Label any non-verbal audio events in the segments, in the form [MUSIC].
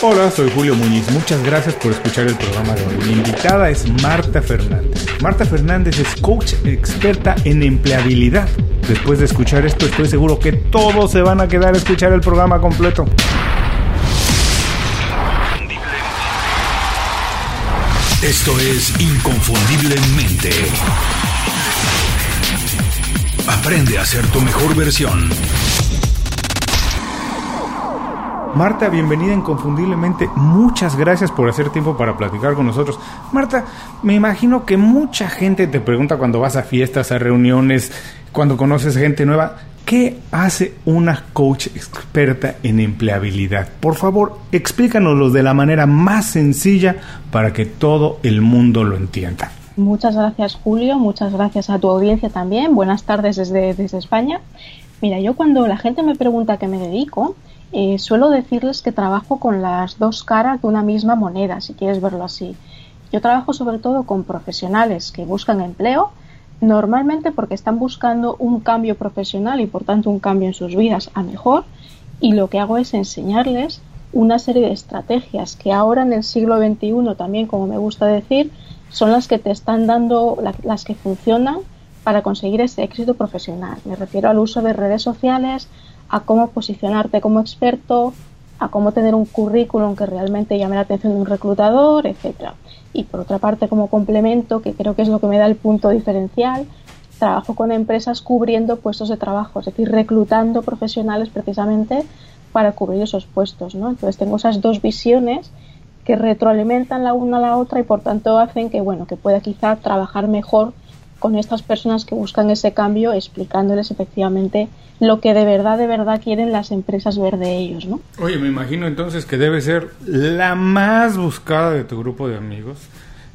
Hola, soy Julio Muñiz. Muchas gracias por escuchar el programa de hoy. Mi invitada es Marta Fernández. Marta Fernández es coach experta en empleabilidad. Después de escuchar esto, estoy seguro que todos se van a quedar a escuchar el programa completo. Esto es Inconfundiblemente. Aprende a ser tu mejor versión. Marta, bienvenida inconfundiblemente. Muchas gracias por hacer tiempo para platicar con nosotros. Marta, me imagino que mucha gente te pregunta cuando vas a fiestas, a reuniones, cuando conoces gente nueva, ¿qué hace una coach experta en empleabilidad? Por favor, explícanoslo de la manera más sencilla para que todo el mundo lo entienda. Muchas gracias Julio, muchas gracias a tu audiencia también. Buenas tardes desde, España. Mira, yo cuando la gente me pregunta a qué me dedico, eh, suelo decirles que trabajo con las dos caras de una misma moneda, si quieres verlo así. Yo trabajo sobre todo con profesionales que buscan empleo, normalmente porque están buscando un cambio profesional y por tanto un cambio en sus vidas a mejor, y lo que hago es enseñarles una serie de estrategias que ahora en el siglo XXI también, como me gusta decir, son las que te están dando, las que funcionan para conseguir ese éxito profesional. Me refiero al uso de redes sociales, a cómo posicionarte como experto, a cómo tener un currículum que realmente llame la atención de un reclutador, etcétera. Y por otra parte, como complemento, que creo que es lo que me da el punto diferencial, trabajo con empresas cubriendo puestos de trabajo, es decir, reclutando profesionales precisamente para cubrir esos puestos, ¿no? Entonces tengo esas dos visiones que retroalimentan la una a la otra y por tanto hacen que bueno, que pueda quizá trabajar mejor con estas personas que buscan ese cambio, explicándoles efectivamente lo que de verdad, de verdad quieren las empresas ver de ellos, ¿no? Oye, me imagino entonces que debe ser la más buscada de tu grupo de amigos,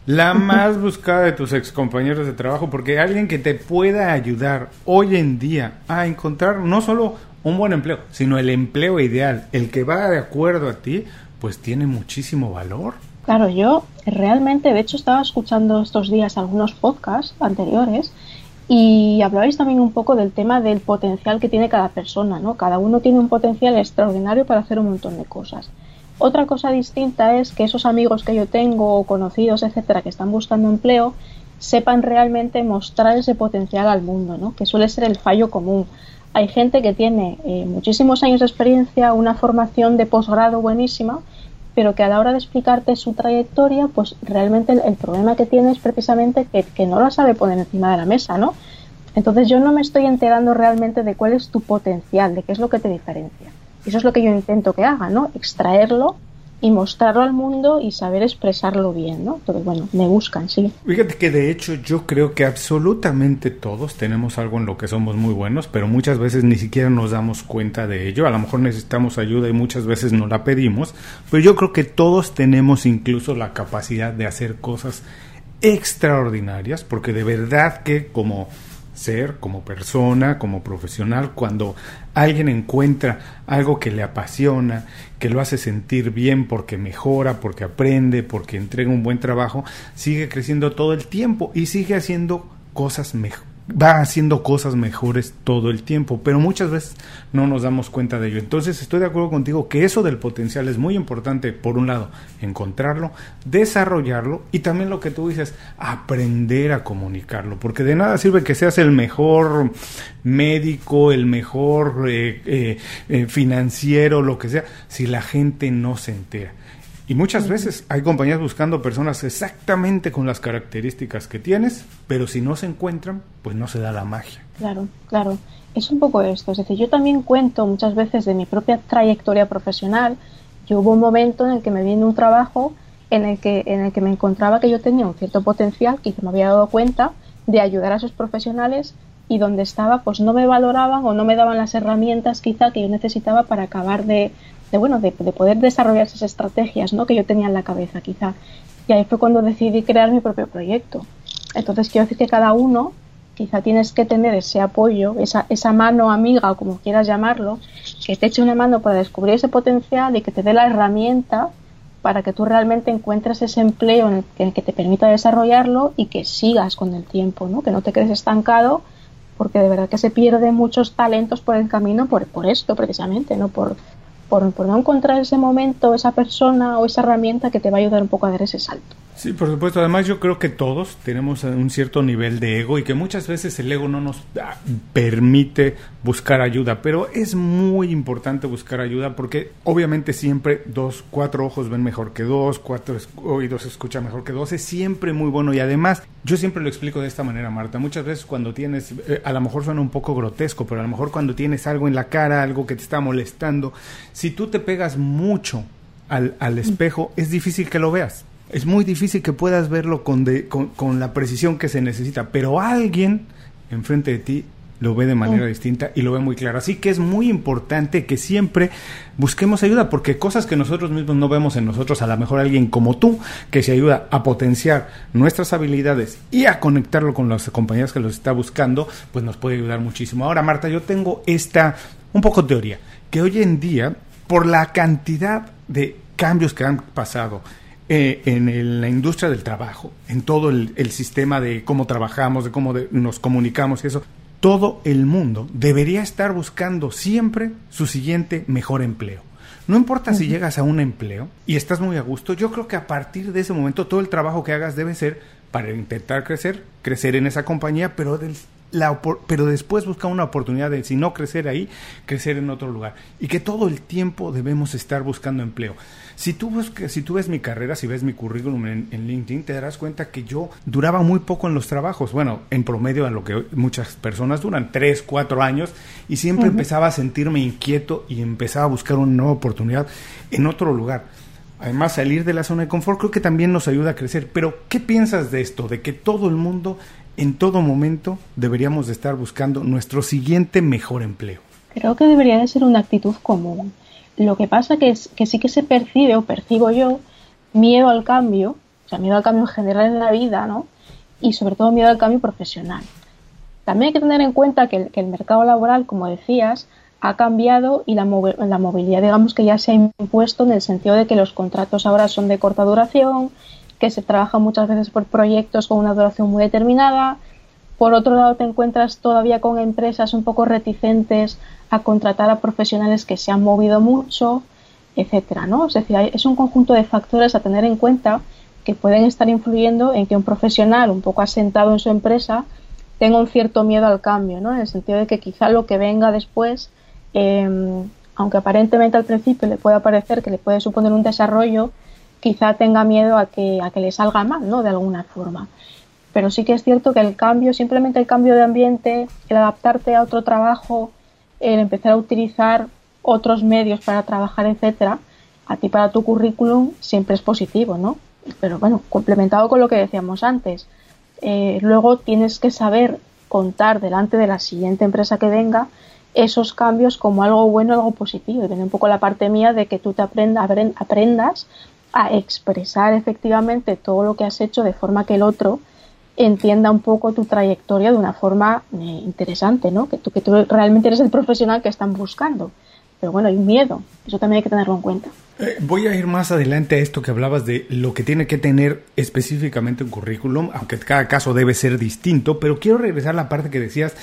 la [LAUGHS] más buscada de tus excompañeros de trabajo, porque alguien que te pueda ayudar hoy en día a encontrar no solo un buen empleo, sino el empleo ideal, el que va de acuerdo a ti, pues tiene muchísimo valor. Claro, yo realmente, de hecho, estaba escuchando estos días algunos podcasts anteriores y hablabais también un poco del tema del potencial que tiene cada persona, ¿no? Cada uno tiene un potencial extraordinario para hacer un montón de cosas. Otra cosa distinta es que esos amigos que yo tengo o conocidos, etcétera, que están buscando empleo, sepan realmente mostrar ese potencial al mundo, ¿no? Que suele ser el fallo común. Hay gente que tiene eh, muchísimos años de experiencia, una formación de posgrado buenísima, pero que a la hora de explicarte su trayectoria, pues realmente el, problema que tiene es precisamente que, que, no la sabe poner encima de la mesa, ¿no? Entonces yo no me estoy enterando realmente de cuál es tu potencial, de qué es lo que te diferencia. Eso es lo que yo intento que haga, ¿no? Extraerlo y mostrarlo al mundo y saber expresarlo bien, ¿no? Entonces, bueno, me buscan, sí. Fíjate que de hecho yo creo que absolutamente todos tenemos algo en lo que somos muy buenos, pero muchas veces ni siquiera nos damos cuenta de ello. A lo mejor necesitamos ayuda y muchas veces no la pedimos, pero yo creo que todos tenemos incluso la capacidad de hacer cosas extraordinarias, porque de verdad que como ser, como persona, como profesional, cuando alguien encuentra algo que le apasiona, que lo hace sentir bien porque mejora, porque aprende, porque entrega un buen trabajo, sigue creciendo todo el tiempo y sigue haciendo cosas mejores va haciendo cosas mejores todo el tiempo, pero muchas veces no nos damos cuenta de ello. Entonces estoy de acuerdo contigo que eso del potencial es muy importante, por un lado, encontrarlo, desarrollarlo y también lo que tú dices, aprender a comunicarlo, porque de nada sirve que seas el mejor médico, el mejor eh, eh, eh, financiero, lo que sea, si la gente no se entera. Y muchas veces hay compañías buscando personas exactamente con las características que tienes, pero si no se encuentran, pues no se da la magia. Claro, claro. Es un poco esto. Es decir, yo también cuento muchas veces de mi propia trayectoria profesional. Yo hubo un momento en el que me vino un trabajo en el que, en el que me encontraba que yo tenía un cierto potencial, que me había dado cuenta de ayudar a esos profesionales y donde estaba pues no me valoraban o no me daban las herramientas quizá que yo necesitaba para acabar de, de bueno, de, poder desarrollar esas estrategias ¿no? que yo tenía en la cabeza quizá. Y ahí fue cuando decidí crear mi propio proyecto. Entonces quiero decir que cada uno quizá tienes que tener ese apoyo, esa, esa mano amiga o como quieras llamarlo, que te eche una mano para descubrir ese potencial y que te dé la herramienta para que tú realmente encuentres ese empleo en el que, te permita desarrollarlo y que sigas con el tiempo, ¿no? que no te quedes estancado porque de verdad que se pierden muchos talentos por el camino por, por esto precisamente, no por, por, por no encontrar ese momento, esa persona o esa herramienta que te va a ayudar un poco a dar ese salto. Sí, por supuesto. Además, yo creo que todos tenemos un cierto nivel de ego y que muchas veces el ego no nos ah, permite buscar ayuda, pero es muy importante buscar ayuda porque obviamente siempre dos, cuatro ojos ven mejor que dos, cuatro oídos escuchan mejor que dos, es siempre muy bueno y además yo siempre lo explico de esta manera, Marta. Muchas veces cuando tienes, eh, a lo mejor suena un poco grotesco, pero a lo mejor cuando tienes algo en la cara, algo que te está molestando, si tú te pegas mucho al, al espejo, es difícil que lo veas es muy difícil que puedas verlo con, con, la precisión que se necesita, pero alguien enfrente de ti lo ve de manera distinta y lo ve muy claro. Así que es muy importante que siempre busquemos ayuda, porque cosas que nosotros mismos no vemos en nosotros, a lo mejor alguien como tú, que se ayuda a potenciar nuestras habilidades y a conectarlo con las compañías que los está buscando, pues nos puede ayudar muchísimo. Ahora, Marta, yo tengo esta, un poco teoría, que hoy en día, por la cantidad de cambios que han pasado, eh, en la industria del trabajo, en todo el, sistema de cómo trabajamos, de cómo nos comunicamos y eso, todo el mundo debería estar buscando siempre su siguiente mejor empleo. No importa si llegas a un empleo y estás muy a gusto, yo creo que a partir de ese momento todo el trabajo que hagas debe ser para intentar crecer, crecer en esa compañía, pero del pero después busca una oportunidad de, si no crecer ahí, crecer en otro lugar. Y que todo el tiempo debemos estar buscando empleo. Si tú, si tú ves mi carrera, si ves mi currículum en, LinkedIn, te darás cuenta que yo duraba muy poco en los trabajos. Bueno, en promedio a lo que muchas personas duran, tres, cuatro años, y siempre empezaba a sentirme inquieto y empezaba a buscar una nueva oportunidad en otro lugar. Además, salir de la zona de confort creo que también nos ayuda a crecer. Pero, ¿qué piensas de esto? De que todo el mundo en todo momento deberíamos de estar buscando nuestro siguiente mejor empleo. Creo que debería de ser una actitud común. Lo que pasa que es que sí que se percibe o percibo yo miedo al cambio, o sea, miedo al cambio en general en la vida, ¿no? Y sobre todo miedo al cambio profesional. También hay que tener en cuenta que el, mercado laboral, como decías, ha cambiado y la, la movilidad, digamos que ya se ha impuesto en el sentido de que los contratos ahora son de corta duración, que se trabaja muchas veces por proyectos con una duración muy determinada. Por otro lado, te encuentras todavía con empresas un poco reticentes a contratar a profesionales que se han movido mucho, etcétera, ¿no? Es decir, es un conjunto de factores a tener en cuenta que pueden estar influyendo en que un profesional un poco asentado en su empresa tenga un cierto miedo al cambio, ¿no? En el sentido de que quizá lo que venga después, em, aunque aparentemente al principio le pueda parecer que le puede suponer un desarrollo, quizá tenga miedo a que, a que le salga mal, ¿no? De alguna forma. Pero sí que es cierto que el cambio, simplemente el cambio de ambiente, el adaptarte a otro trabajo, el empezar a utilizar otros medios para trabajar, etcétera, a ti para tu currículum siempre es positivo, ¿no? Pero bueno, complementado con lo que decíamos antes, eh, luego tienes que saber contar delante de la siguiente empresa que venga esos cambios como algo bueno, algo positivo. Y viene un poco la parte mía de que tú te aprendas a expresar efectivamente todo lo que has hecho de forma que el otro entienda un poco tu trayectoria de una forma eh, interesante, ¿no? Que tú, que tú realmente eres el profesional que están buscando. Pero bueno, hay miedo, eso también hay que tenerlo en cuenta. Eh, voy a ir más adelante a esto que hablabas de lo que tiene que tener específicamente un currículum, aunque cada caso debe ser distinto, pero quiero regresar a la parte que decías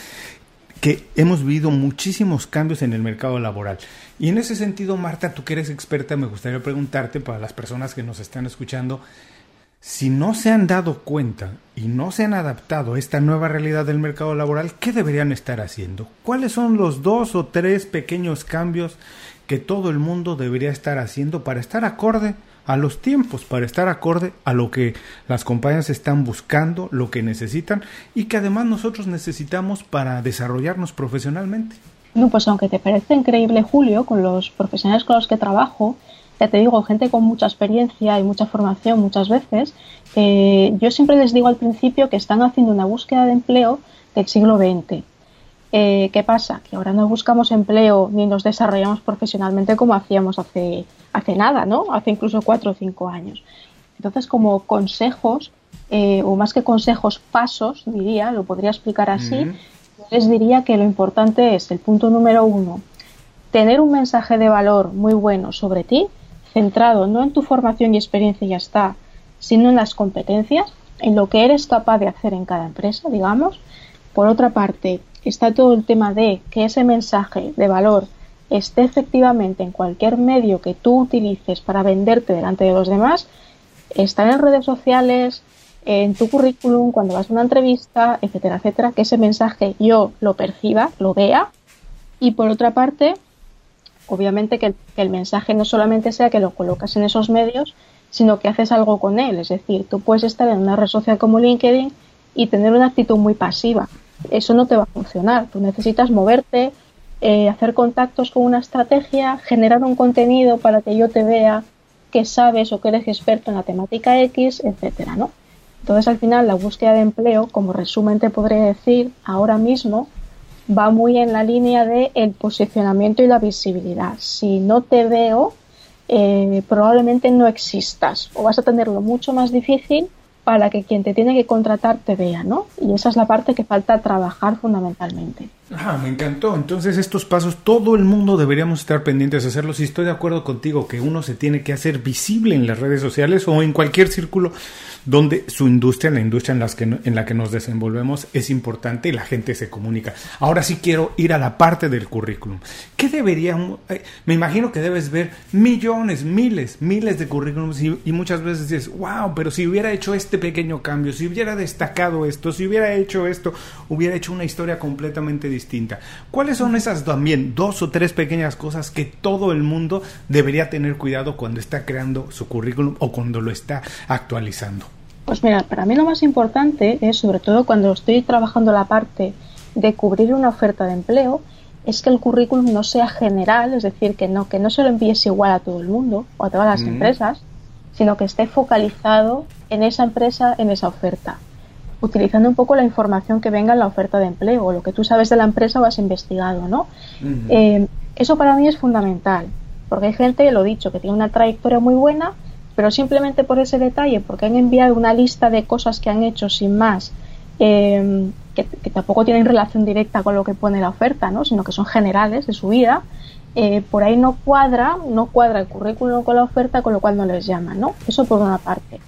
que hemos vivido muchísimos cambios en el mercado laboral. Y en ese sentido, Marta, tú que eres experta, me gustaría preguntarte para las personas que nos están escuchando, si no se han dado cuenta y no se han adaptado a esta nueva realidad del mercado laboral, ¿qué deberían estar haciendo? ¿Cuáles son los dos o tres pequeños cambios que todo el mundo debería estar haciendo para estar acorde a los tiempos, para estar acorde a lo que las compañías están buscando, lo que necesitan y que además nosotros necesitamos para desarrollarnos profesionalmente. No, pues aunque te parece increíble, Julio, con los profesionales con los que trabajo, ya te digo, gente con mucha experiencia y mucha formación muchas veces, eh, yo siempre les digo al principio que están haciendo una búsqueda de empleo del siglo XX. Eh, ¿Qué pasa? Que ahora no buscamos empleo ni nos desarrollamos profesionalmente como hacíamos hace, hace nada, ¿no? Hace incluso cuatro o cinco años. Entonces, como consejos, eh, o más que consejos, pasos, diría, lo podría explicar así, les diría que lo importante es el punto número uno, tener un mensaje de valor muy bueno sobre ti, centrado no en tu formación y experiencia ya está, sino en las competencias, en lo que eres capaz de hacer en cada empresa, digamos. Por otra parte, está todo el tema de que ese mensaje de valor esté efectivamente en cualquier medio que tú utilices para venderte delante de los demás, estar en redes sociales, en tu currículum, cuando vas a una entrevista, etcétera, etcétera, que ese mensaje yo lo perciba, lo vea. Y por otra parte, obviamente que el, mensaje no solamente sea que lo colocas en esos medios, sino que haces algo con él. Es decir, tú puedes estar en una red social como LinkedIn y tener una actitud muy pasiva. Eso no te va a funcionar. Tú necesitas moverte, eh, hacer contactos con una estrategia, generar un contenido para que yo te vea que sabes o que eres experto en la temática X, etcétera, ¿no? Entonces, al final, la búsqueda de empleo, como resumen te podré decir, ahora mismo va muy en la línea de el posicionamiento y la visibilidad. Si no te veo, eh, probablemente no existas o vas a tenerlo mucho más difícil para que quien te tiene que contratar te vea, ¿no? Y esa es la parte que falta trabajar fundamentalmente. Ah, me encantó. Entonces estos pasos todo el mundo deberíamos estar pendientes de hacerlos y estoy de acuerdo contigo que uno se tiene que hacer visible en las redes sociales o en cualquier círculo donde su industria, la industria en, las que, en la que nos desenvolvemos es importante y la gente se comunica. Ahora sí quiero ir a la parte del currículum. ¿Qué deberíamos? Eh, me imagino que debes ver millones, miles, miles de currículums y, muchas veces dices, wow, pero si hubiera hecho este pequeño cambio, si hubiera destacado esto, si hubiera hecho esto, hubiera hecho una historia completamente distinta. ¿Cuáles son esas también dos o tres pequeñas cosas que todo el mundo debería tener cuidado cuando está creando su currículum o cuando lo está actualizando? Pues mira, para mí lo más importante es, sobre todo cuando estoy trabajando la parte de cubrir una oferta de empleo, es que el currículum no sea general, es decir, que no, que no se lo envíes igual a todo el mundo o a todas las empresas, sino que esté focalizado en esa empresa, en esa oferta, utilizando un poco la información que venga en la oferta de empleo, lo que tú sabes de la empresa o has investigado, ¿no? Eh, eso para mí es fundamental, porque hay gente, lo dicho, que tiene una trayectoria muy buena, pero simplemente por ese detalle, porque han enviado una lista de cosas que han hecho sin más, eh, que, tampoco tienen relación directa con lo que pone la oferta, ¿no? sino que son generales de su vida, eh, por ahí no cuadra, no cuadra el currículum con la oferta, con lo cual no les llaman, ¿no? Eso por una parte.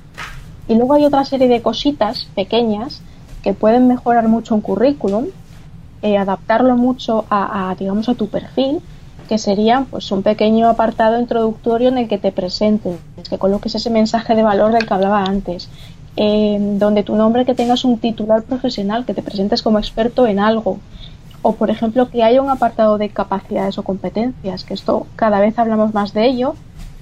Y luego hay otra serie de cositas pequeñas que pueden mejorar mucho un currículum, eh, adaptarlo mucho a, digamos, a tu perfil que sería pues un pequeño apartado introductorio en el que te presentes, que coloques ese mensaje de valor del que hablaba antes, donde tu nombre que tengas un titular profesional, que te presentes como experto en algo, o por ejemplo que haya un apartado de capacidades o competencias, que esto cada vez hablamos más de ello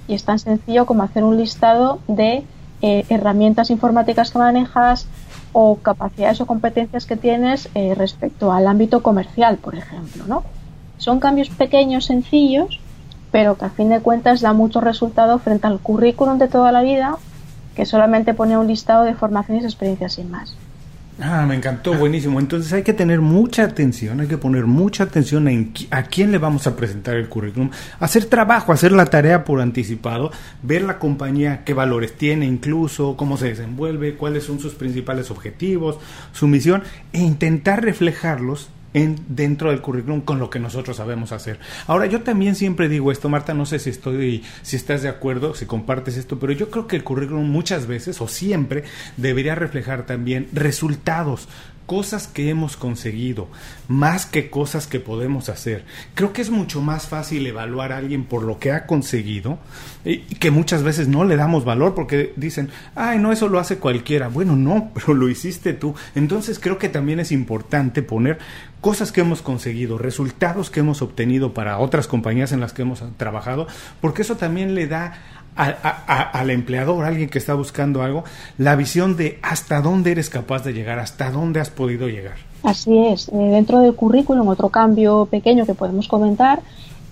y es tan sencillo como hacer un listado de eh, herramientas informáticas que manejas o capacidades o competencias que tienes eh, respecto al ámbito comercial, por ejemplo, ¿no? Son cambios pequeños, sencillos, pero que a fin de cuentas da mucho resultado frente al currículum de toda la vida, que solamente pone un listado de formaciones y experiencias sin más. Ah, me encantó, buenísimo. Entonces hay que tener mucha atención, hay que poner mucha atención en a quién le vamos a presentar el currículum, hacer trabajo, hacer la tarea por anticipado, ver la compañía qué valores tiene, incluso cómo se desenvuelve, cuáles son sus principales objetivos, su misión, e intentar reflejarlos en, dentro del currículum con lo que nosotros sabemos hacer. Ahora, yo también siempre digo esto, Marta, no sé si estoy, si estás de acuerdo, si compartes esto, pero yo creo que el currículum muchas veces o siempre debería reflejar también resultados, cosas que hemos conseguido, más que cosas que podemos hacer. Creo que es mucho más fácil evaluar a alguien por lo que ha conseguido y que muchas veces no le damos valor porque dicen, ay, no, eso lo hace cualquiera. Bueno, no, [LAUGHS] pero lo hiciste tú. Entonces creo que también es importante poner cosas que hemos conseguido, resultados que hemos obtenido para otras compañías en las que hemos trabajado, porque eso también le da al empleador, alguien que está buscando algo, la visión de hasta dónde eres capaz de llegar, hasta dónde has podido llegar. Así es. Eh, dentro del currículum, otro cambio pequeño que podemos comentar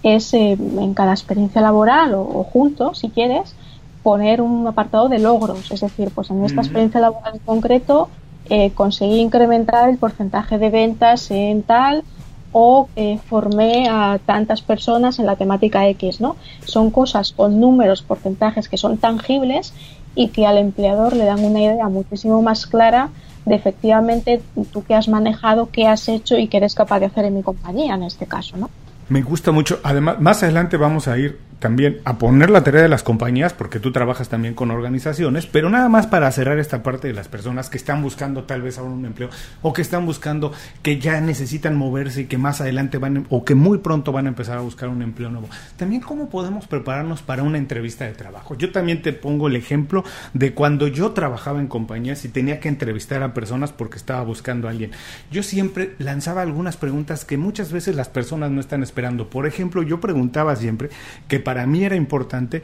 es eh, en cada experiencia laboral o, junto, si quieres, poner un apartado de logros. Es decir, pues en esta experiencia laboral en concreto, eh, conseguí incrementar el porcentaje de ventas en tal o eh, formé a tantas personas en la temática X, ¿no? Son cosas con números, porcentajes que son tangibles y que al empleador le dan una idea muchísimo más clara de efectivamente tú que has manejado, qué has hecho y qué eres capaz de hacer en mi compañía en este caso, ¿no? Me gusta mucho. Además, más adelante vamos a ir también a poner la tarea de las compañías, porque tú trabajas también con organizaciones, pero nada más para cerrar esta parte de las personas que están buscando tal vez ahora un empleo o que están buscando que ya necesitan moverse y que más adelante van o que muy pronto van a empezar a buscar un empleo nuevo. También cómo podemos prepararnos para una entrevista de trabajo. Yo también te pongo el ejemplo de cuando yo trabajaba en compañías y tenía que entrevistar a personas porque estaba buscando a alguien. Yo siempre lanzaba algunas preguntas que muchas veces las personas no están esperando. Por ejemplo, yo preguntaba siempre que para mí era importante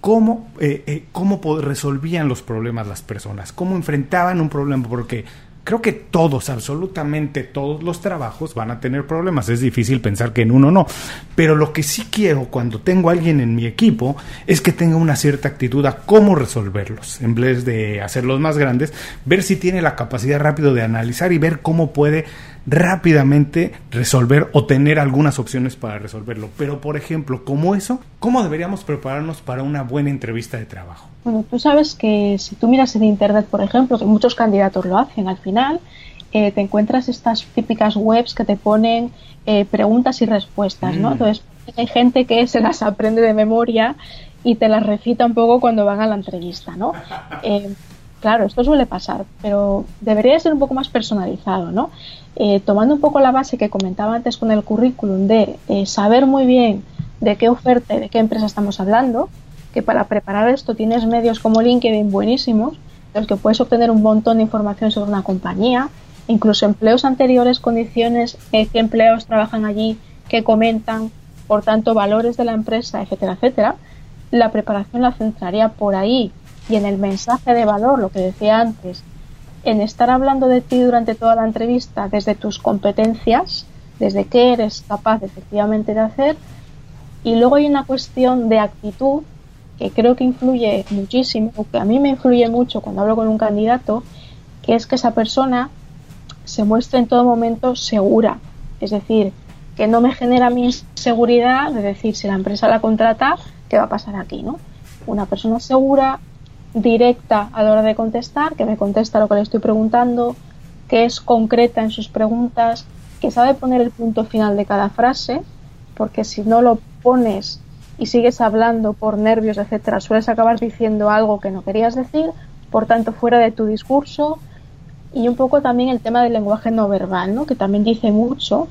cómo, eh, eh, cómo resolvían los problemas las personas, cómo enfrentaban un problema, porque creo que todos, absolutamente todos los trabajos van a tener problemas. Es difícil pensar que en uno no. Pero lo que sí quiero cuando tengo a alguien en mi equipo es que tenga una cierta actitud a cómo resolverlos. En vez de hacerlos más grandes, ver si tiene la capacidad rápido de analizar y ver cómo puede rápidamente resolver o tener algunas opciones para resolverlo. Pero, por ejemplo, como eso, ¿cómo deberíamos prepararnos para una buena entrevista de trabajo? Bueno, tú sabes que si tú miras en Internet, por ejemplo, que muchos candidatos lo hacen al final, eh, te encuentras estas típicas webs que te ponen eh, preguntas y respuestas, ¿no? Mm. Entonces, hay gente que se las aprende de memoria y te las recita un poco cuando van a la entrevista, ¿no? [LAUGHS] Eh, claro, esto suele pasar, pero debería ser un poco más personalizado, ¿no? Eh, tomando un poco la base que comentaba antes con el currículum de eh, saber muy bien de qué oferta y de qué empresa estamos hablando, que para preparar esto tienes medios como LinkedIn buenísimos, en los que puedes obtener un montón de información sobre una compañía, incluso empleos anteriores, condiciones, eh, qué empleos trabajan allí, qué comentan, por tanto, valores de la empresa, etcétera, etcétera. La preparación la centraría por ahí y en el mensaje de valor, lo que decía antes, en estar hablando de ti durante toda la entrevista desde tus competencias, desde qué eres capaz efectivamente de hacer, y luego hay una cuestión de actitud que creo que influye muchísimo, o que a mí me influye mucho cuando hablo con un candidato, que es que esa persona se muestre en todo momento segura, es decir, que no me genera mi inseguridad de decir si la empresa la contrata, ¿qué va a pasar aquí? ¿no? Una persona segura, directa a la hora de contestar, que me contesta lo que le estoy preguntando, que es concreta en sus preguntas, que sabe poner el punto final de cada frase, porque si no lo pones y sigues hablando por nervios, etcétera, sueles acabar diciendo algo que no querías decir, por tanto fuera de tu discurso y un poco también el tema del lenguaje no verbal, ¿no? que también dice mucho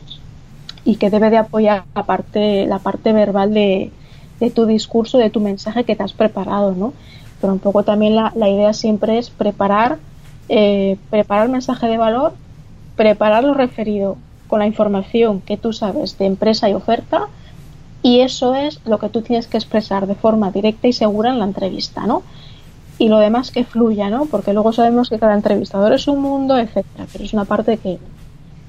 y que debe de apoyar la parte, la parte verbal de, de tu discurso, de tu mensaje que te has preparado, ¿no? Pero un poco también la, idea siempre es preparar, eh, preparar mensaje de valor, preparar lo referido con la información que tú sabes de empresa y oferta y eso es lo que tú tienes que expresar de forma directa y segura en la entrevista, ¿no? Y lo demás que fluya, ¿no? Porque luego sabemos que cada entrevistador es un mundo, etcétera, pero es una parte que,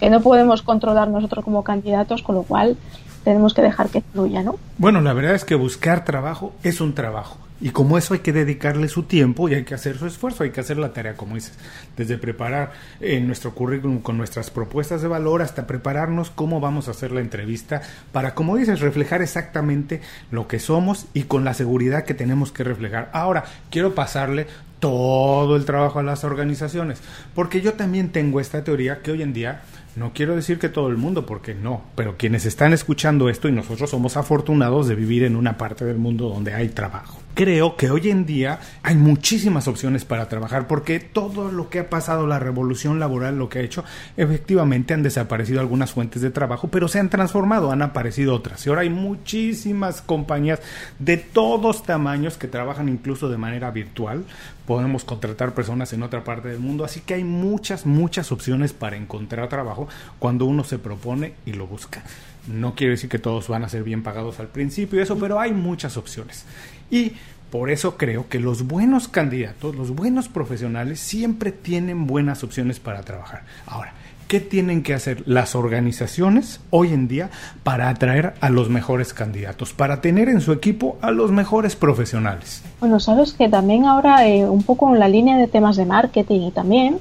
que no podemos controlar nosotros como candidatos, con lo cual tenemos que dejar que fluya, ¿no? Bueno, la verdad es que buscar trabajo es un trabajo y como eso hay que dedicarle su tiempo y hay que hacer su esfuerzo, hay que hacer la tarea, como dices, desde preparar eh, nuestro currículum con nuestras propuestas de valor hasta prepararnos cómo vamos a hacer la entrevista para, como dices, reflejar exactamente lo que somos y con la seguridad que tenemos que reflejar. Ahora, quiero pasarle todo el trabajo a las organizaciones, porque yo también tengo esta teoría que hoy en día no quiero decir que todo el mundo, porque no, pero quienes están escuchando esto y nosotros somos afortunados de vivir en una parte del mundo donde hay trabajo. Creo que hoy en día hay muchísimas opciones para trabajar porque todo lo que ha pasado, la revolución laboral, lo que ha hecho, efectivamente han desaparecido algunas fuentes de trabajo, pero se han transformado, han aparecido otras. Y ahora hay muchísimas compañías de todos tamaños que trabajan incluso de manera virtual. Podemos contratar personas en otra parte del mundo, así que hay muchas, muchas opciones para encontrar trabajo cuando uno se propone y lo busca. No quiere decir que todos van a ser bien pagados al principio eso, pero hay muchas opciones. Y por eso creo que los buenos candidatos, los buenos profesionales, siempre tienen buenas opciones para trabajar. Ahora, ¿qué tienen que hacer las organizaciones hoy en día para atraer a los mejores candidatos, para tener en su equipo a los mejores profesionales? Bueno, sabes que también ahora, eh, un poco en la línea de temas de marketing y también,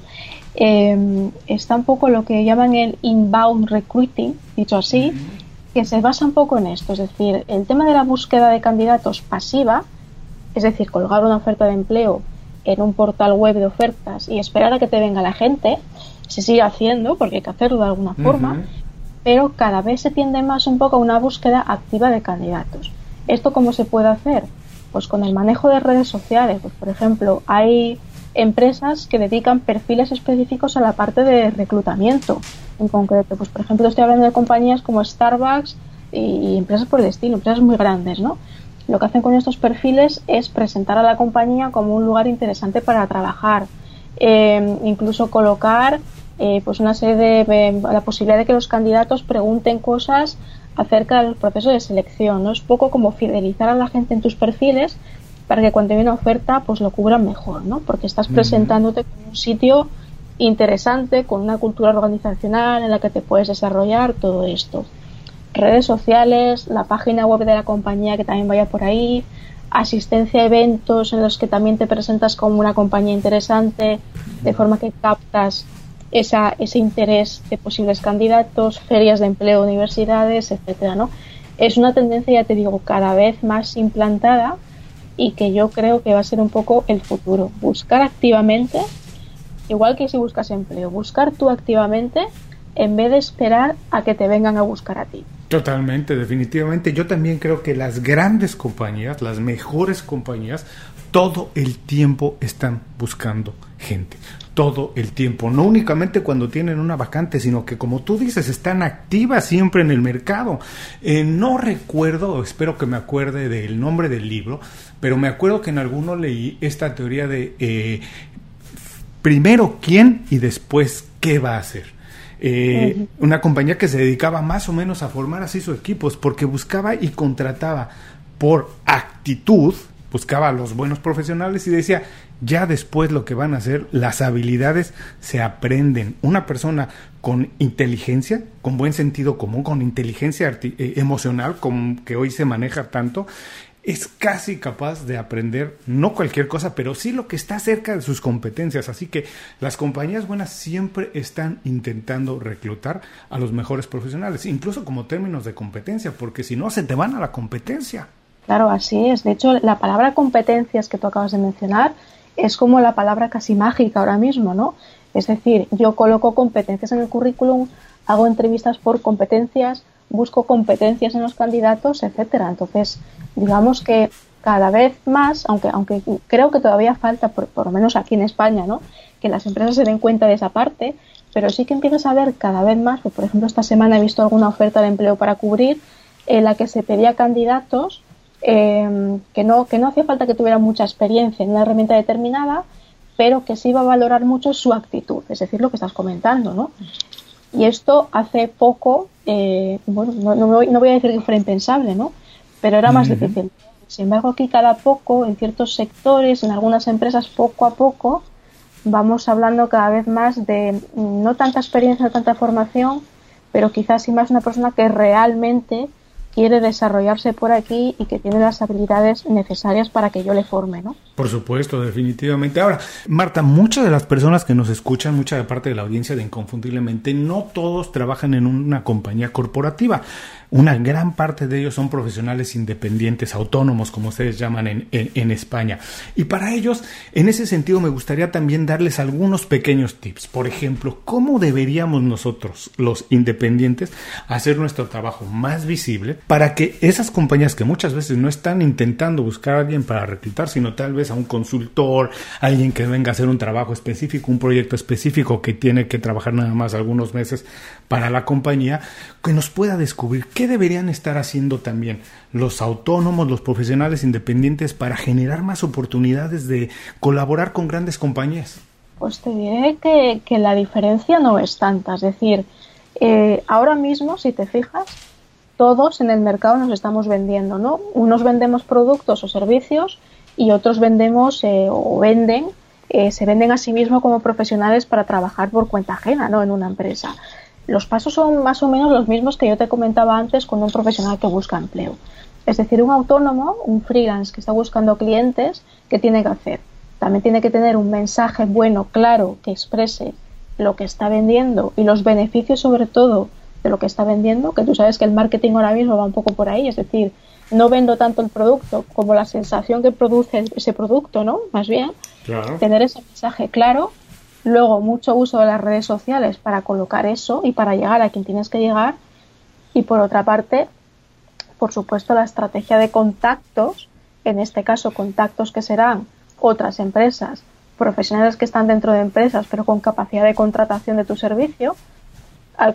Em, está un poco lo que llaman el inbound recruiting, dicho así, que se basa un poco en esto, es decir, el tema de la búsqueda de candidatos pasiva, es decir, colgar una oferta de empleo en un portal web de ofertas y esperar a que te venga la gente, se sigue haciendo porque hay que hacerlo de alguna forma, pero cada vez se tiende más un poco a una búsqueda activa de candidatos. ¿Esto cómo se puede hacer? Pues con el manejo de redes sociales. Pues, por ejemplo, hay empresas que dedican perfiles específicos a la parte de reclutamiento en concreto. Pues, por ejemplo, estoy hablando de compañías como Starbucks y, empresas por el estilo, empresas muy grandes, ¿no? Lo que hacen con estos perfiles es presentar a la compañía como un lugar interesante para trabajar, eh, incluso colocar eh, pues una serie de la posibilidad de que los candidatos pregunten cosas acerca del proceso de selección. ¿no? Es poco como fidelizar a la gente en tus perfiles para que cuando viene una oferta pues lo cubran mejor, ¿no? Porque estás presentándote como un sitio interesante, con una cultura organizacional en la que te puedes desarrollar todo esto. Redes sociales, la página web de la compañía que también vaya por ahí, asistencia a eventos en los que también te presentas como una compañía interesante, de forma que captas esa, ese interés de posibles candidatos, ferias de empleo, universidades, etcétera, ¿no? Es una tendencia, ya te digo, cada vez más implantada y que yo creo que va a ser un poco el futuro. Buscar activamente, igual que si buscas empleo, buscar tú activamente en vez de esperar a que te vengan a buscar a ti. Totalmente, definitivamente. Yo también creo que las grandes compañías, las mejores compañías, todo el tiempo están buscando gente. Todo el tiempo. No únicamente cuando tienen una vacante, sino que como tú dices, están activas siempre en el mercado. Eh, no recuerdo, espero que me acuerde del nombre del libro, pero me acuerdo que en alguno leí esta teoría de eh, primero quién y después qué va a hacer. Eh, una compañía que se dedicaba más o menos a formar así sus equipos, porque buscaba y contrataba por actitud, buscaba a los buenos profesionales y decía, ya después lo que van a hacer, las habilidades se aprenden. Una persona con inteligencia, con buen sentido común, con inteligencia eh, emocional, como que hoy se maneja tanto, es casi capaz de aprender no cualquier cosa, pero sí lo que está cerca de sus competencias. Así que las compañías buenas siempre están intentando reclutar a los mejores profesionales, incluso como términos de competencia, porque si no se te van a la competencia. Claro, así es. De hecho, la palabra competencias que tú acabas de mencionar es como la palabra casi mágica ahora mismo, ¿no? Es decir, yo coloco competencias en el currículum, hago entrevistas por competencias, busco competencias en los candidatos, etcétera. Entonces, digamos que cada vez más, aunque, aunque creo que todavía falta, por, lo menos aquí en España, ¿no? que las empresas se den cuenta de esa parte, pero sí que empiezas a ver cada vez más, pues, por ejemplo, esta semana he visto alguna oferta de empleo para cubrir en la que se pedía candidatos eh, que, no, que no hacía falta que tuvieran mucha experiencia en una herramienta determinada, pero que sí iba a valorar mucho su actitud, es decir, lo que estás comentando, ¿no? Y esto hace poco, eh, bueno, no, voy, a decir que fuera impensable, ¿no? Pero era más difícil. Sin embargo, aquí cada poco, en ciertos sectores, en algunas empresas, poco a poco, vamos hablando cada vez más de no tanta experiencia, no tanta formación, pero quizás sí más una persona que realmente quiere desarrollarse por aquí y que tiene las habilidades necesarias para que yo le forme, ¿no? Por supuesto, definitivamente. Ahora, Marta, muchas de las personas que nos escuchan, mucha de parte de la audiencia de Inconfundiblemente, no todos trabajan en una compañía corporativa. Una gran parte de ellos son profesionales independientes, autónomos, como ustedes llaman en, en, España. Y para ellos, en ese sentido, me gustaría también darles algunos pequeños tips. Por ejemplo, ¿cómo deberíamos nosotros, los independientes, hacer nuestro trabajo más visible para que esas compañías que muchas veces no están intentando buscar a alguien para reclutar, sino tal vez a un consultor, alguien que venga a hacer un trabajo específico, un proyecto específico que tiene que trabajar nada más algunos meses para la compañía, que nos pueda descubrir ¿Qué deberían estar haciendo también los autónomos, los profesionales independientes para generar más oportunidades de colaborar con grandes compañías? Pues te diré que, la diferencia no es tanta. Es decir, eh, ahora mismo, si te fijas, todos en el mercado nos estamos vendiendo, ¿no? Unos vendemos productos o servicios y otros vendemos eh, o venden, eh, se venden a sí mismos como profesionales para trabajar por cuenta ajena, ¿no? En una empresa. Los pasos son más o menos los mismos que yo te comentaba antes con un profesional que busca empleo. Es decir, un autónomo, un freelance que está buscando clientes, ¿qué tiene que hacer? También tiene que tener un mensaje bueno, claro, que exprese lo que está vendiendo y los beneficios sobre todo de lo que está vendiendo, que tú sabes que el marketing ahora mismo va un poco por ahí, es decir, no vendo tanto el producto como la sensación que produce ese producto, ¿no? Más bien, tener ese mensaje claro Luego, mucho uso de las redes sociales para colocar eso y para llegar a quien tienes que llegar. Y por otra parte, por supuesto, la estrategia de contactos, en este caso contactos que serán otras empresas, profesionales que están dentro de empresas, pero con capacidad de contratación de tu servicio,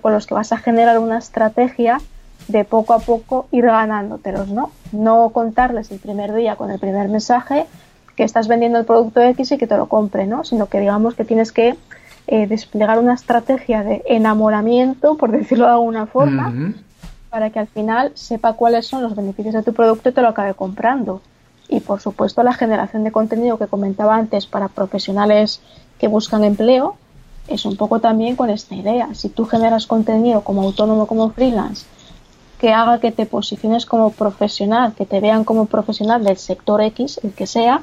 con los que vas a generar una estrategia de poco a poco ir ganándotelos, ¿no? No contarles el primer día con el primer mensaje que estás vendiendo el producto X y que te lo compre, ¿no? Sino que digamos que tienes que eh, desplegar una estrategia de enamoramiento, por decirlo de alguna forma, para que al final sepa cuáles son los beneficios de tu producto y te lo acabe comprando. Y por supuesto la generación de contenido que comentaba antes para profesionales que buscan empleo es un poco también con esta idea. Si tú generas contenido como autónomo, como freelance, que haga que te posiciones como profesional, que te vean como profesional del sector X, el que sea,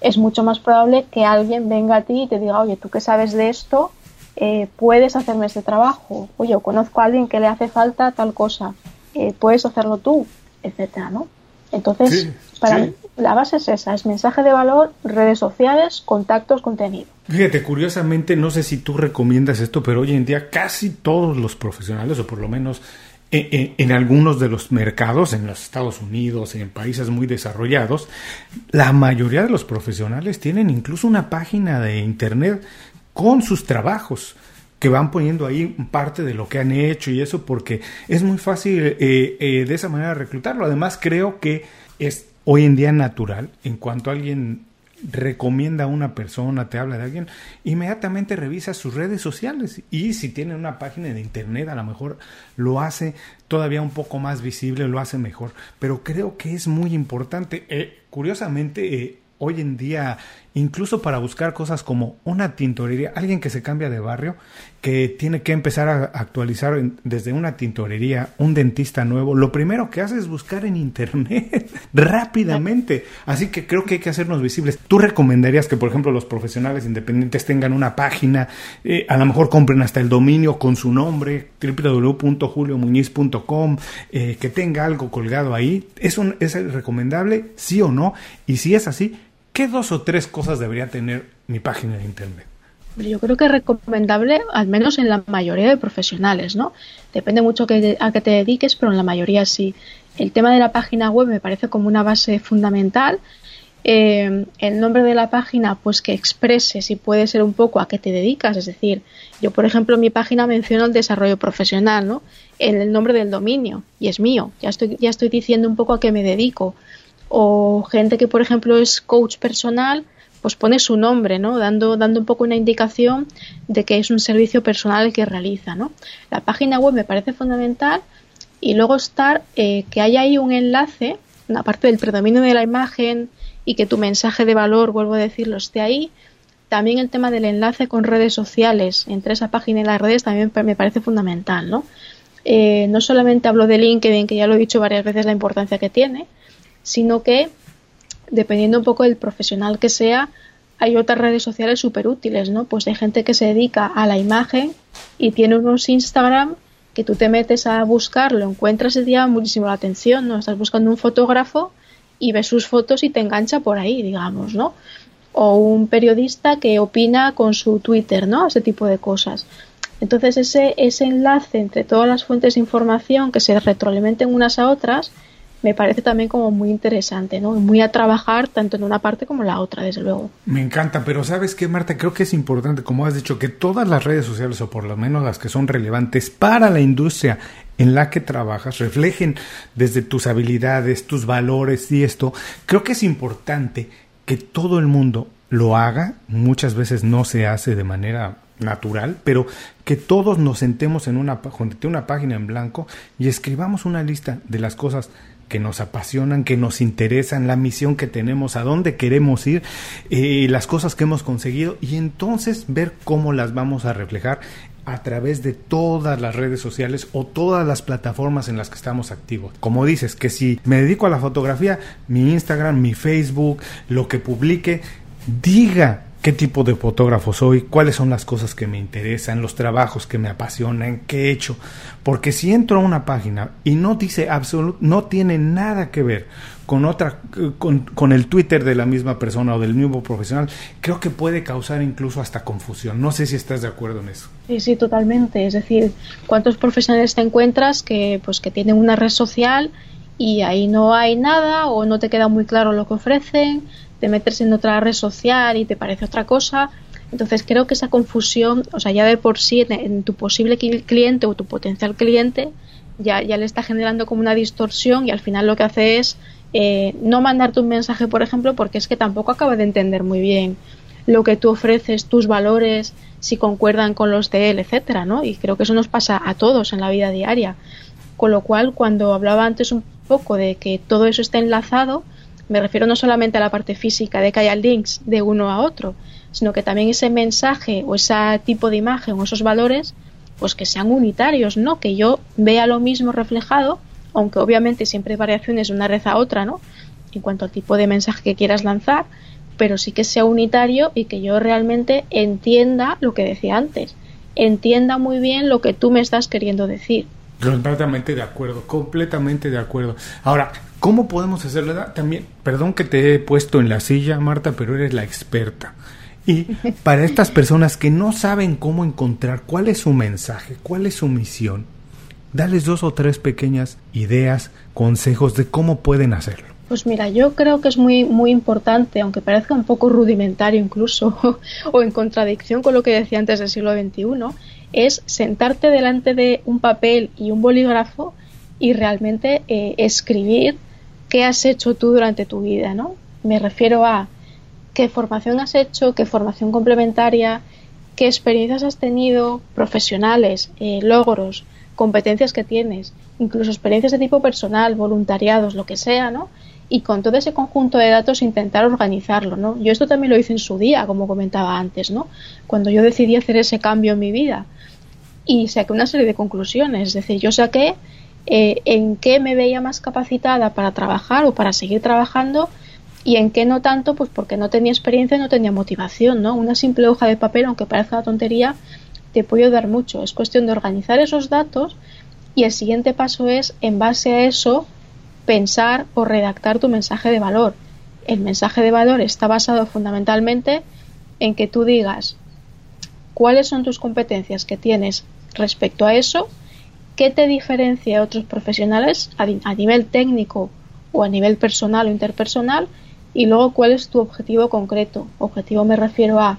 es mucho más probable que alguien venga a ti y te diga, oye, tú que sabes de esto, eh, puedes hacerme este trabajo, oye, conozco a alguien que le hace falta tal cosa, eh, puedes hacerlo tú, etcétera, ¿no? Entonces, para mí, la base es esa, es mensaje de valor, redes sociales, contactos, contenido. Fíjate, curiosamente, no sé si tú recomiendas esto, pero hoy en día casi todos los profesionales, o por lo menos en, algunos de los mercados, en los Estados Unidos, en países muy desarrollados, la mayoría de los profesionales tienen incluso una página de Internet con sus trabajos que van poniendo ahí parte de lo que han hecho y eso porque es muy fácil eh, eh, de esa manera reclutarlo. Además creo que es hoy en día natural en cuanto alguien recomienda a una persona, te habla de alguien, inmediatamente revisa sus redes sociales y si tiene una página de internet a lo mejor lo hace todavía un poco más visible, lo hace mejor, pero creo que es muy importante. Eh, curiosamente, eh, hoy en día, incluso para buscar cosas como una tintorería, alguien que se cambia de barrio, que tiene que empezar a actualizar desde una tintorería, un dentista nuevo, lo primero que hace es buscar en internet [LAUGHS] rápidamente. Así que creo que hay que hacernos visibles. ¿Tú recomendarías que, por ejemplo, los profesionales independientes tengan una página, eh, a lo mejor compren hasta el dominio con su nombre, www.juliomuñiz.com, eh, que tenga algo colgado ahí? ¿Es, un, ¿Es recomendable? ¿Sí o no? Y si es así, ¿qué dos o tres cosas debería tener mi página de internet? Yo creo que es recomendable, al menos en la mayoría de profesionales, ¿no? Depende mucho a qué te dediques, pero en la mayoría sí. El tema de la página web me parece como una base fundamental. Eh, el nombre de la página, pues que exprese si puede ser un poco a qué te dedicas. Es decir, yo, por ejemplo, en mi página menciono el desarrollo profesional, ¿no? El, el nombre del dominio, y es mío. Ya estoy, ya estoy diciendo un poco a qué me dedico. O gente que, por ejemplo, es coach personal, pues pone su nombre, ¿no? Dando, dando un poco una indicación de que es un servicio personal que realiza, ¿no? La página web me parece fundamental y luego estar eh, que haya ahí un enlace, aparte del predominio de la imagen y que tu mensaje de valor, vuelvo a decirlo, esté ahí. También el tema del enlace con redes sociales, entre esa página y las redes, también me parece fundamental, ¿no? Eh, no solamente hablo de LinkedIn, que ya lo he dicho varias veces la importancia que tiene, sino que dependiendo un poco del profesional que sea, hay otras redes sociales súper útiles, ¿no? Pues hay gente que se dedica a la imagen y tiene unos Instagram que tú te metes a buscar, lo encuentras y te llama muchísimo la atención, ¿no? Estás buscando un fotógrafo y ves sus fotos y te engancha por ahí, digamos, ¿no? O un periodista que opina con su Twitter, ¿no? Ese tipo de cosas. Entonces ese, ese enlace entre todas las fuentes de información que se retroalimenten unas a otras me parece también como muy interesante, ¿no? Muy a trabajar tanto en una parte como en la otra, desde luego. Me encanta, pero ¿sabes qué, Marta? Creo que es importante, como has dicho, que todas las redes sociales, o por lo menos las que son relevantes para la industria en la que trabajas, reflejen desde tus habilidades, tus valores y esto. Creo que es importante que todo el mundo lo haga, muchas veces no se hace de manera natural, pero que todos nos sentemos en una, una página en blanco y escribamos una lista de las cosas que nos apasionan, que nos interesan, la misión que tenemos, a dónde queremos ir, eh, las cosas que hemos conseguido y entonces ver cómo las vamos a reflejar a través de todas las redes sociales o todas las plataformas en las que estamos activos. Como dices, que si me dedico a la fotografía, mi Instagram, mi Facebook, lo que publique, diga qué tipo de fotógrafo soy, cuáles son las cosas que me interesan, los trabajos que me apasionan, qué he hecho. Porque si entro a una página y no dice absoluto, no tiene nada que ver con otra, con, con, el Twitter de la misma persona o del mismo profesional, creo que puede causar incluso hasta confusión. No sé si estás de acuerdo en eso. Sí, sí, totalmente. Es decir, ¿cuántos profesionales te encuentras que, pues, que tienen una red social y ahí no hay nada o no te queda muy claro lo que ofrecen, te metes en otra red social y te parece otra cosa. Entonces creo que esa confusión, o sea, ya de por sí en, tu posible cliente o tu potencial cliente, ya, ya le está generando como una distorsión y al final lo que hace es eh, no mandarte un mensaje, por ejemplo, porque es que tampoco acaba de entender muy bien lo que tú ofreces, tus valores, si concuerdan con los de él, etcétera, ¿no? Y creo que eso nos pasa a todos en la vida diaria. Con lo cual, cuando hablaba antes un poco de que todo eso está enlazado, me refiero no solamente a la parte física de que haya links de uno a otro, sino que también ese mensaje o ese tipo de imagen o esos valores, pues que sean unitarios, ¿no? Que yo vea lo mismo reflejado, aunque obviamente siempre hay variaciones de una red a otra, ¿no? En cuanto al tipo de mensaje que quieras lanzar, pero sí que sea unitario y que yo realmente entienda lo que decía antes, entienda muy bien lo que tú me estás queriendo decir. Completamente de acuerdo, completamente de acuerdo. Ahora, ¿cómo podemos hacerlo? También, perdón que te he puesto en la silla, Marta, pero eres la experta. Y [LAUGHS] para estas personas que no saben cómo encontrar cuál es su mensaje, cuál es su misión, dales dos o tres pequeñas ideas, consejos de cómo pueden hacerlo. Pues mira, yo creo que es muy, muy importante, aunque parezca un poco rudimentario incluso, [LAUGHS] o en contradicción con lo que decía antes del siglo XXI, es sentarte delante de un papel y un bolígrafo y realmente eh, escribir qué has hecho tú durante tu vida, ¿no? Me refiero a qué formación has hecho, qué formación complementaria, qué experiencias has tenido, profesionales, eh, logros, competencias que tienes, incluso experiencias de tipo personal, voluntariados, lo que sea, ¿no? Y con todo ese conjunto de datos intentar organizarlo, ¿no? Yo esto también lo hice en su día, como comentaba antes, ¿no? Cuando yo decidí hacer ese cambio en mi vida y saqué una serie de conclusiones, es decir, yo saqué eh, en qué me veía más capacitada para trabajar o para seguir trabajando y en qué no tanto, pues porque no tenía experiencia no tenía motivación, ¿no? Una simple hoja de papel, aunque parezca tontería, te puede ayudar mucho. Es cuestión de organizar esos datos y el siguiente paso es, en base a eso, pensar o redactar tu mensaje de valor. El mensaje de valor está basado fundamentalmente en que tú digas cuáles son tus competencias que tienes respecto a eso, qué te diferencia de otros profesionales a, nivel técnico o a nivel personal o interpersonal y luego cuál es tu objetivo concreto. Objetivo me refiero a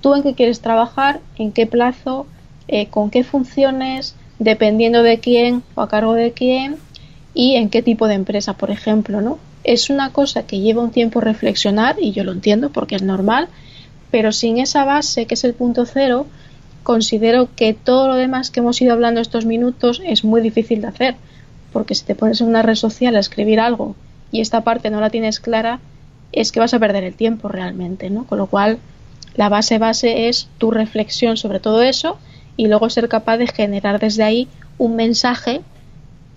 tú en qué quieres trabajar, en qué plazo, eh, con qué funciones, dependiendo de quién o a cargo de quién y en qué tipo de empresa, por ejemplo, ¿no? Es una cosa que lleva un tiempo reflexionar y yo lo entiendo porque es normal, pero sin esa base, que es el punto cero, considero que todo lo demás que hemos ido hablando estos minutos es muy difícil de hacer, porque si te pones en una red social a escribir algo y esta parte no la tienes clara, es que vas a perder el tiempo realmente, ¿no? Con lo cual, la base base es tu reflexión sobre todo eso y luego ser capaz de generar desde ahí un mensaje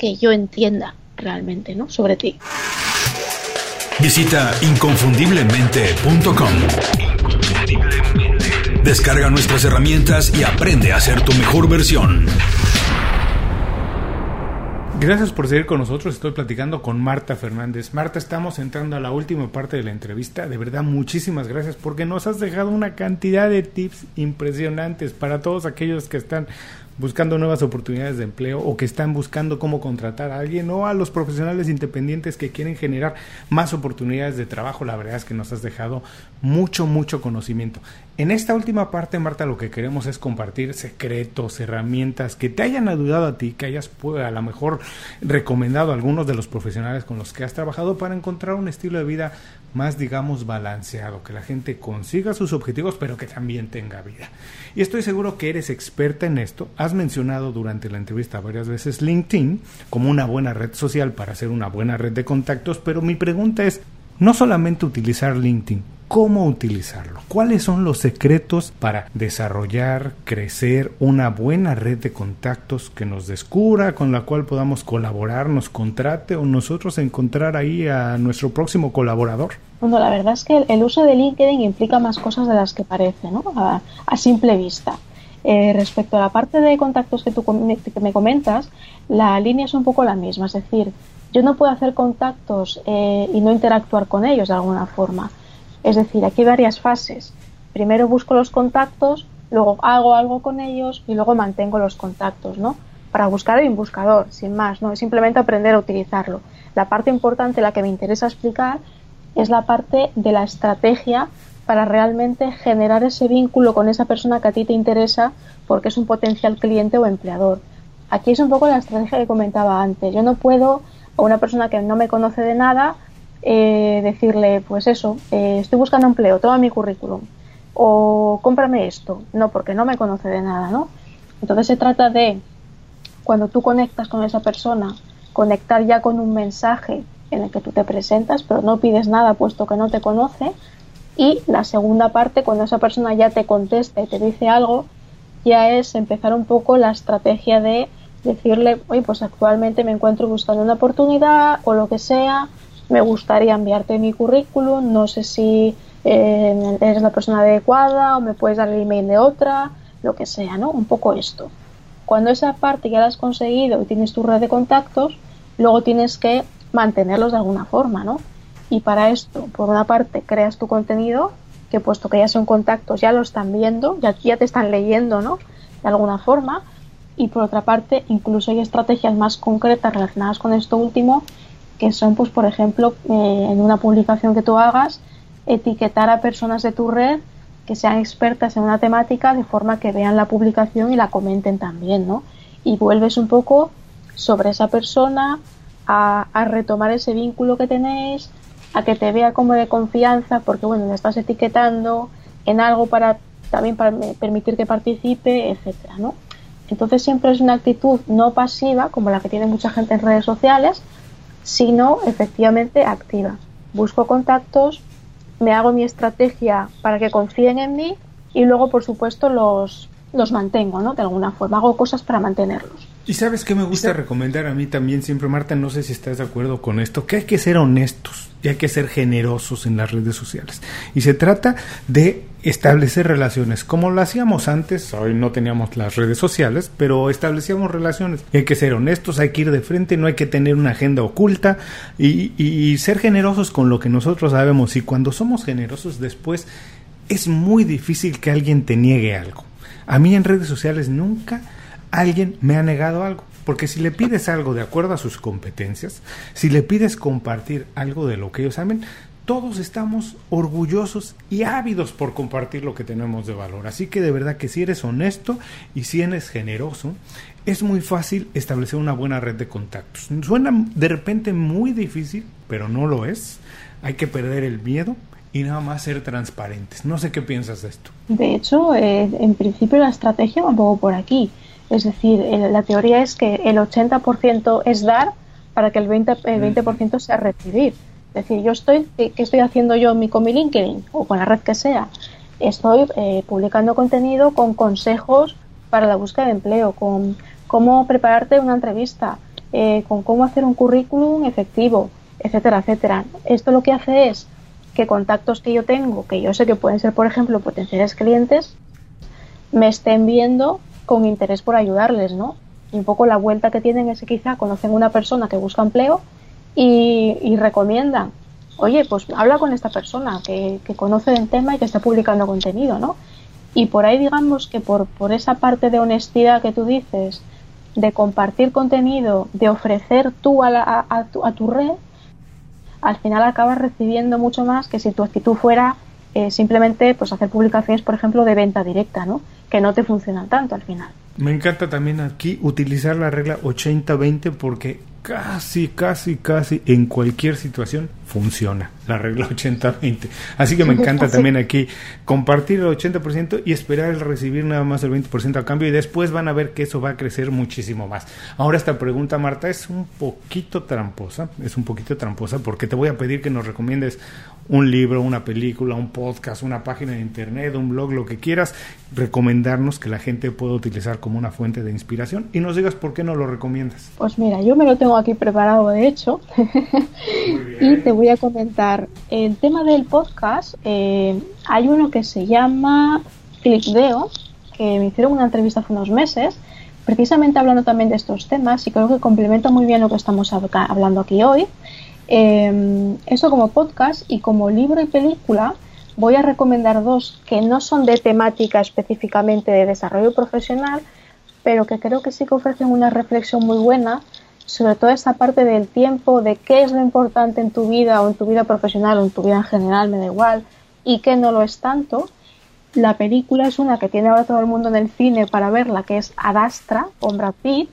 que yo entienda realmente, ¿no? Sobre ti. Visita inconfundiblemente.com. Descarga nuestras herramientas y aprende a ser tu mejor versión. Gracias por seguir con nosotros. Estoy platicando con Marta Fernández. Marta, estamos entrando a la última parte de la entrevista. De verdad, muchísimas gracias porque nos has dejado una cantidad de tips impresionantes para todos aquellos que están buscando nuevas oportunidades de empleo o que están buscando cómo contratar a alguien o a los profesionales independientes que quieren generar más oportunidades de trabajo. La verdad es que nos has dejado mucho, mucho conocimiento. En esta última parte, Marta, lo que queremos es compartir secretos, herramientas que te hayan ayudado a ti, que hayas pues, a lo mejor recomendado a algunos de los profesionales con los que has trabajado para encontrar un estilo de vida más, digamos, balanceado, que la gente consiga sus objetivos, pero que también tenga vida. Y estoy seguro que eres experta en esto. Has mencionado durante la entrevista varias veces LinkedIn como una buena red social para hacer una buena red de contactos, pero mi pregunta es, no solamente utilizar LinkedIn, cómo utilizarlo, cuáles son los secretos para desarrollar, crecer una buena red de contactos que nos descubra, con la cual podamos colaborar, nos contrate o nosotros encontrar ahí a nuestro próximo colaborador. Bueno, la verdad es que el uso de LinkedIn implica más cosas de las que parece, ¿no? A, simple vista. Eh, respecto a la parte de contactos que tú que me comentas, la línea es un poco la misma, es decir, yo no puedo hacer contactos eh, y no interactuar con ellos de alguna forma. Es decir, aquí hay varias fases. Primero busco los contactos, luego hago algo con ellos y luego mantengo los contactos, ¿no? para buscar en buscador, sin más, no es simplemente aprender a utilizarlo. La parte importante, la que me interesa explicar, es la parte de la estrategia para realmente generar ese vínculo con esa persona que a ti te interesa porque es un potencial cliente o empleador. Aquí es un poco la estrategia que comentaba antes. Yo no puedo a una persona que no me conoce de nada eh, decirle, pues eso, eh, estoy buscando empleo, toma mi currículum o cómprame esto. No, porque no me conoce de nada, ¿no? Entonces se trata de, cuando tú conectas con esa persona, conectar ya con un mensaje en el que tú te presentas, pero no pides nada puesto que no te conoce. Y la segunda parte, cuando esa persona ya te contesta y te dice algo, ya es empezar un poco la estrategia de decirle, oye, pues actualmente me encuentro buscando una oportunidad o lo que sea, me gustaría enviarte mi currículum, no sé si eh, eres la persona adecuada o me puedes dar el email de otra, lo que sea, ¿no? Un poco esto. Cuando esa parte ya la has conseguido y tienes tu red de contactos, luego tienes que mantenerlos de alguna forma, ¿no? Y para esto, por una parte, creas tu contenido, que puesto que ya son contactos, ya lo están viendo, ya, ya te están leyendo, ¿no? De alguna forma. Y por otra parte, incluso hay estrategias más concretas relacionadas con esto último, que son, pues, por ejemplo, eh, en una publicación que tú hagas, etiquetar a personas de tu red que sean expertas en una temática de forma que vean la publicación y la comenten también, ¿no? Y vuelves un poco sobre esa persona a, retomar ese vínculo que tenéis, a que te vea como de confianza, porque bueno, le estás etiquetando en algo para también para permitir que participe, etcétera, ¿no? Entonces siempre es una actitud no pasiva, como la que tiene mucha gente en redes sociales, sino efectivamente activa. Busco contactos, me hago mi estrategia para que confíen en mí y luego, por supuesto, los, los mantengo, ¿no? De alguna forma, hago cosas para mantenerlos. Y sabes que me gusta recomendar a mí también siempre, Marta, no sé si estás de acuerdo con esto, que hay que ser honestos y hay que ser generosos en las redes sociales. Y se trata de establecer relaciones, como lo hacíamos antes, hoy no teníamos las redes sociales, pero establecíamos relaciones. hay que ser honestos, hay que ir de frente, no hay que tener una agenda oculta y, y ser generosos con lo que nosotros sabemos. Y cuando somos generosos después, es muy difícil que alguien te niegue algo. A mí en redes sociales nunca alguien me ha negado algo. Porque si le pides algo de acuerdo a sus competencias, si le pides compartir algo de lo que ellos saben, todos estamos orgullosos y ávidos por compartir lo que tenemos de valor. Así que de verdad que si eres honesto y si eres generoso, es muy fácil establecer una buena red de contactos. Suena de repente muy difícil, pero no lo es. Hay que perder el miedo y nada más ser transparentes. No sé qué piensas de esto. De hecho, eh, en principio la estrategia va un poco por aquí. Es decir, la teoría es que el 80% es dar para que el 20%, el 20 sea recibir. Es decir, yo estoy, ¿qué estoy haciendo yo con mi LinkedIn o con la red que sea? Estoy eh, publicando contenido con consejos para la búsqueda de empleo, con cómo prepararte una entrevista, eh, con cómo hacer un currículum efectivo, etcétera, etcétera. Esto lo que hace es que contactos que yo tengo, que yo sé que pueden ser, por ejemplo, potenciales clientes, me estén viendo con interés por ayudarles, ¿no? Y un poco la vuelta que tienen es que quizá conocen una persona que busca empleo y, recomiendan, oye, pues habla con esta persona que, conoce el tema y que está publicando contenido, ¿no? Y por ahí digamos que por, por esa parte de honestidad que tú dices, de compartir contenido, de ofrecer tú a, la, a, tu, a tu red, al final acabas recibiendo mucho más que si tu actitud fuera eh, simplemente pues hacer publicaciones, por ejemplo, de venta directa, ¿no? Que no te funcionan tanto al final. Me encanta también aquí utilizar la regla 80-20 porque casi, casi, casi en cualquier situación funciona la regla 80-20. Así que me encanta [LAUGHS] también aquí compartir el 80% y esperar el recibir nada más el 20% a cambio y después van a ver que eso va a crecer muchísimo más. Ahora esta pregunta, Marta, es un poquito tramposa, es un poquito tramposa porque te voy a pedir que nos recomiendes un libro, una película, un podcast, una página de internet, un blog, lo que quieras, recomendarnos que la gente pueda utilizar como una fuente de inspiración y nos digas por qué no lo recomiendas. Pues mira, yo me lo tengo aquí preparado de hecho [LAUGHS] y te voy a comentar el tema del podcast. Eh, hay uno que se llama Clickdeo, que me hicieron una entrevista hace unos meses, precisamente hablando también de estos temas y creo que complementa muy bien lo que estamos hablando aquí hoy. Eh, eso como podcast y como libro y película voy a recomendar dos que no son de temática específicamente de desarrollo profesional, pero que creo que sí que ofrecen una reflexión muy buena sobre toda esa parte del tiempo, de qué es lo importante en tu vida o en tu vida profesional o en tu vida en general, me da igual, y qué no lo es tanto. La película es una que tiene ahora todo el mundo en el cine para verla, que es Adastra, con Brad Pitt,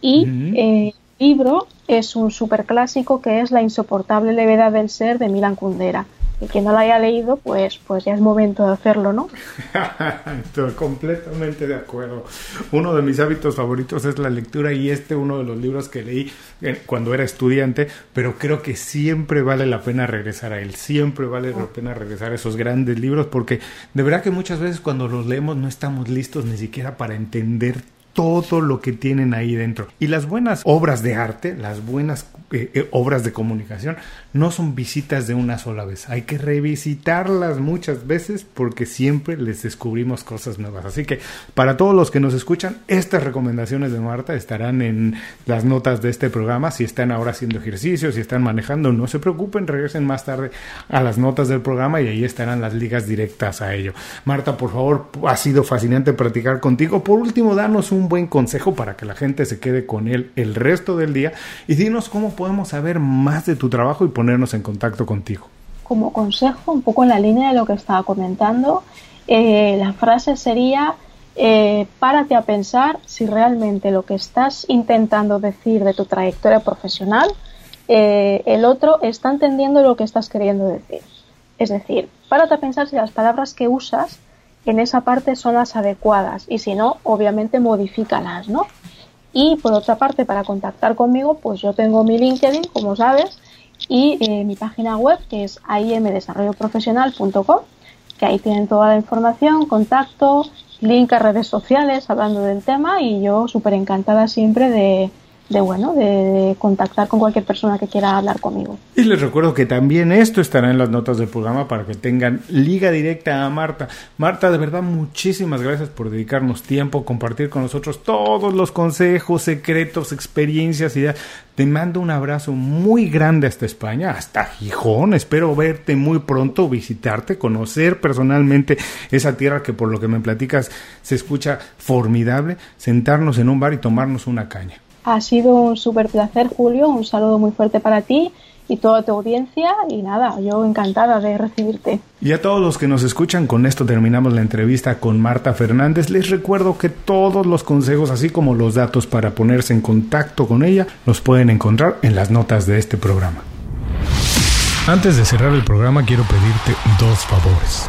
y eh, el libro es un superclásico que es La insoportable levedad del ser de Milan Kundera y quien no la haya leído, pues, pues ya es momento de hacerlo, ¿no? [LAUGHS] Estoy completamente de acuerdo. Uno de mis hábitos favoritos es la lectura y este uno de los libros que leí eh, cuando era estudiante, pero creo que siempre vale la pena regresar a él, siempre vale la pena regresar a esos grandes libros porque de verdad que muchas veces cuando los leemos no estamos listos ni siquiera para entender todo lo que tienen ahí dentro. Y las buenas obras de arte, las buenas eh, eh, obras de comunicación, no son visitas de una sola vez. Hay que revisitarlas muchas veces porque siempre les descubrimos cosas nuevas. Así que para todos los que nos escuchan, estas recomendaciones de Marta estarán en las notas de este programa. Si están ahora haciendo ejercicio, si están manejando, no se preocupen, regresen más tarde a las notas del programa y ahí estarán las ligas directas a ello. Marta, por favor, ha sido fascinante practicar contigo. Por último, danos un buen consejo para que la gente se quede con él el resto del día y dinos cómo podemos saber más de tu trabajo y ponernos en contacto contigo. Como consejo, un poco en la línea de lo que estaba comentando, eh, la frase sería eh, párate a pensar si realmente lo que estás intentando decir de tu trayectoria profesional, eh, el otro está entendiendo lo que estás queriendo decir. Es decir, párate a pensar si las palabras que usas en esa parte son las adecuadas y si no, obviamente modifícalas, ¿no? Y por otra parte, para contactar conmigo, pues yo tengo mi LinkedIn, como sabes, y eh, mi página web que es imdesarrolloprofesional.com, que ahí tienen toda la información, contacto, link a redes sociales hablando del tema y yo súper encantada siempre de, de bueno, de, contactar con cualquier persona que quiera hablar conmigo. Y les recuerdo que también esto estará en las notas del programa para que tengan liga directa a Marta. Marta, de verdad, muchísimas gracias por dedicarnos tiempo, compartir con nosotros todos los consejos, secretos, experiencias, ideas. Te mando un abrazo muy grande hasta España, hasta Gijón. Espero verte muy pronto, visitarte, conocer personalmente esa tierra que por lo que me platicas se escucha formidable, sentarnos en un bar y tomarnos una caña. Ha sido un súper placer, Julio. Un saludo muy fuerte para ti y toda tu audiencia. Y nada, yo encantada de recibirte. Y a todos los que nos escuchan, con esto terminamos la entrevista con Marta Fernández. Les recuerdo que todos los consejos, así como los datos para ponerse en contacto con ella, los pueden encontrar en las notas de este programa. Antes de cerrar el programa, quiero pedirte dos favores.